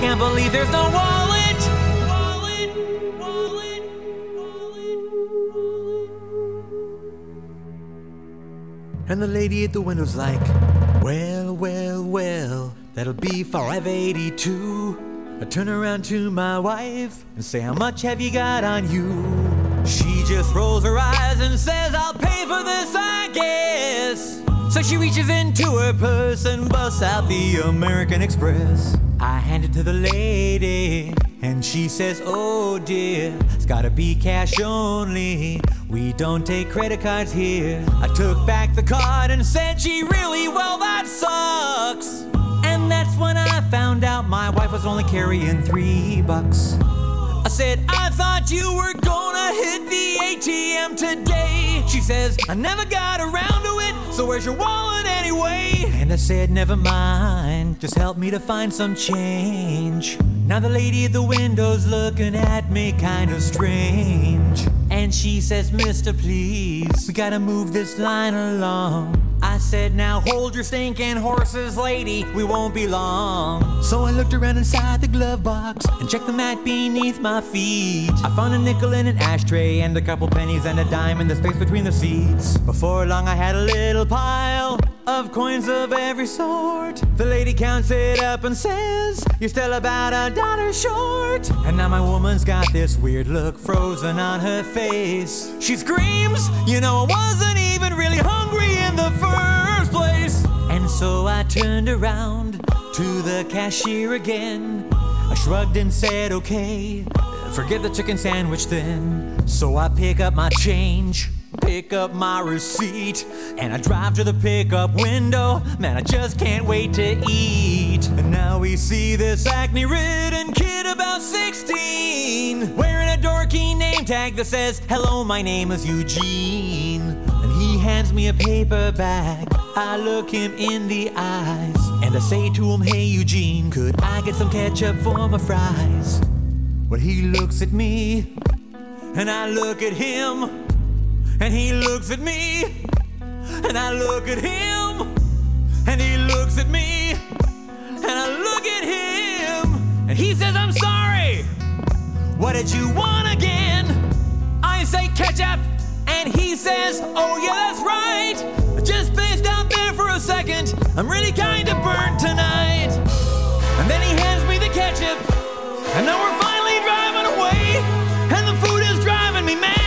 can't believe there's no wallet. Wallet, wallet, And the lady at the window's like, Well, well, well, that'll be 582. I turn around to my wife and say, How much have you got on you? She just rolls her eyes and says, I'll pay for this, I guess. So she reaches into her purse and busts out the American Express. I hand it to the lady, and she says, Oh dear, it's gotta be cash only. We don't take credit cards here. I took back the card and said, Gee, really? Well, that sucks. And that's when I found out my wife was only carrying three bucks. I said, I thought you were gonna hit the ATM today. She says, I never got around to it, So where's your wallet anyway? And I said, Never mind, just help me to find some change. Now the lady at the window's looking at me kind of strange. And she says, Mister, please, we gotta move this line along. I said, Now hold your stinking horses, lady, we won't be long. So I looked around inside the glove box and checked the mat beneath my feet. I found a nickel in an ashtray and a couple pennies and a dime in the space between the seats. Before long, I had a little pile of coins of every sort. The lady counts it up and says, You're still about a dollar short. And now my woman's got this weird look frozen on her face. She screams, You know, I wasn't even really hungry in the first place. And so I turned around to the cashier again. I shrugged and said, Okay, forget the chicken sandwich then. So I pick up my change pick up my receipt and I drive to the pickup window. Man, I just can't wait to eat. And now we see this acne ridden kid about 16 wearing a dorky name tag that says, Hello, my name is Eugene. And he hands me a paper bag. I look him in the eyes and I say to him, Hey, Eugene, could I get some ketchup for my fries? Well, he looks at me and I look at him. And he looks at me, and I look at him, and he looks at me, and I look at him, and he says, I'm sorry. What did you want again? I say ketchup, and he says, Oh, yeah, that's right. I just spaced out there for a second. I'm really kinda burnt tonight. And then he hands me the ketchup, and now we're finally driving away, and the food is driving me mad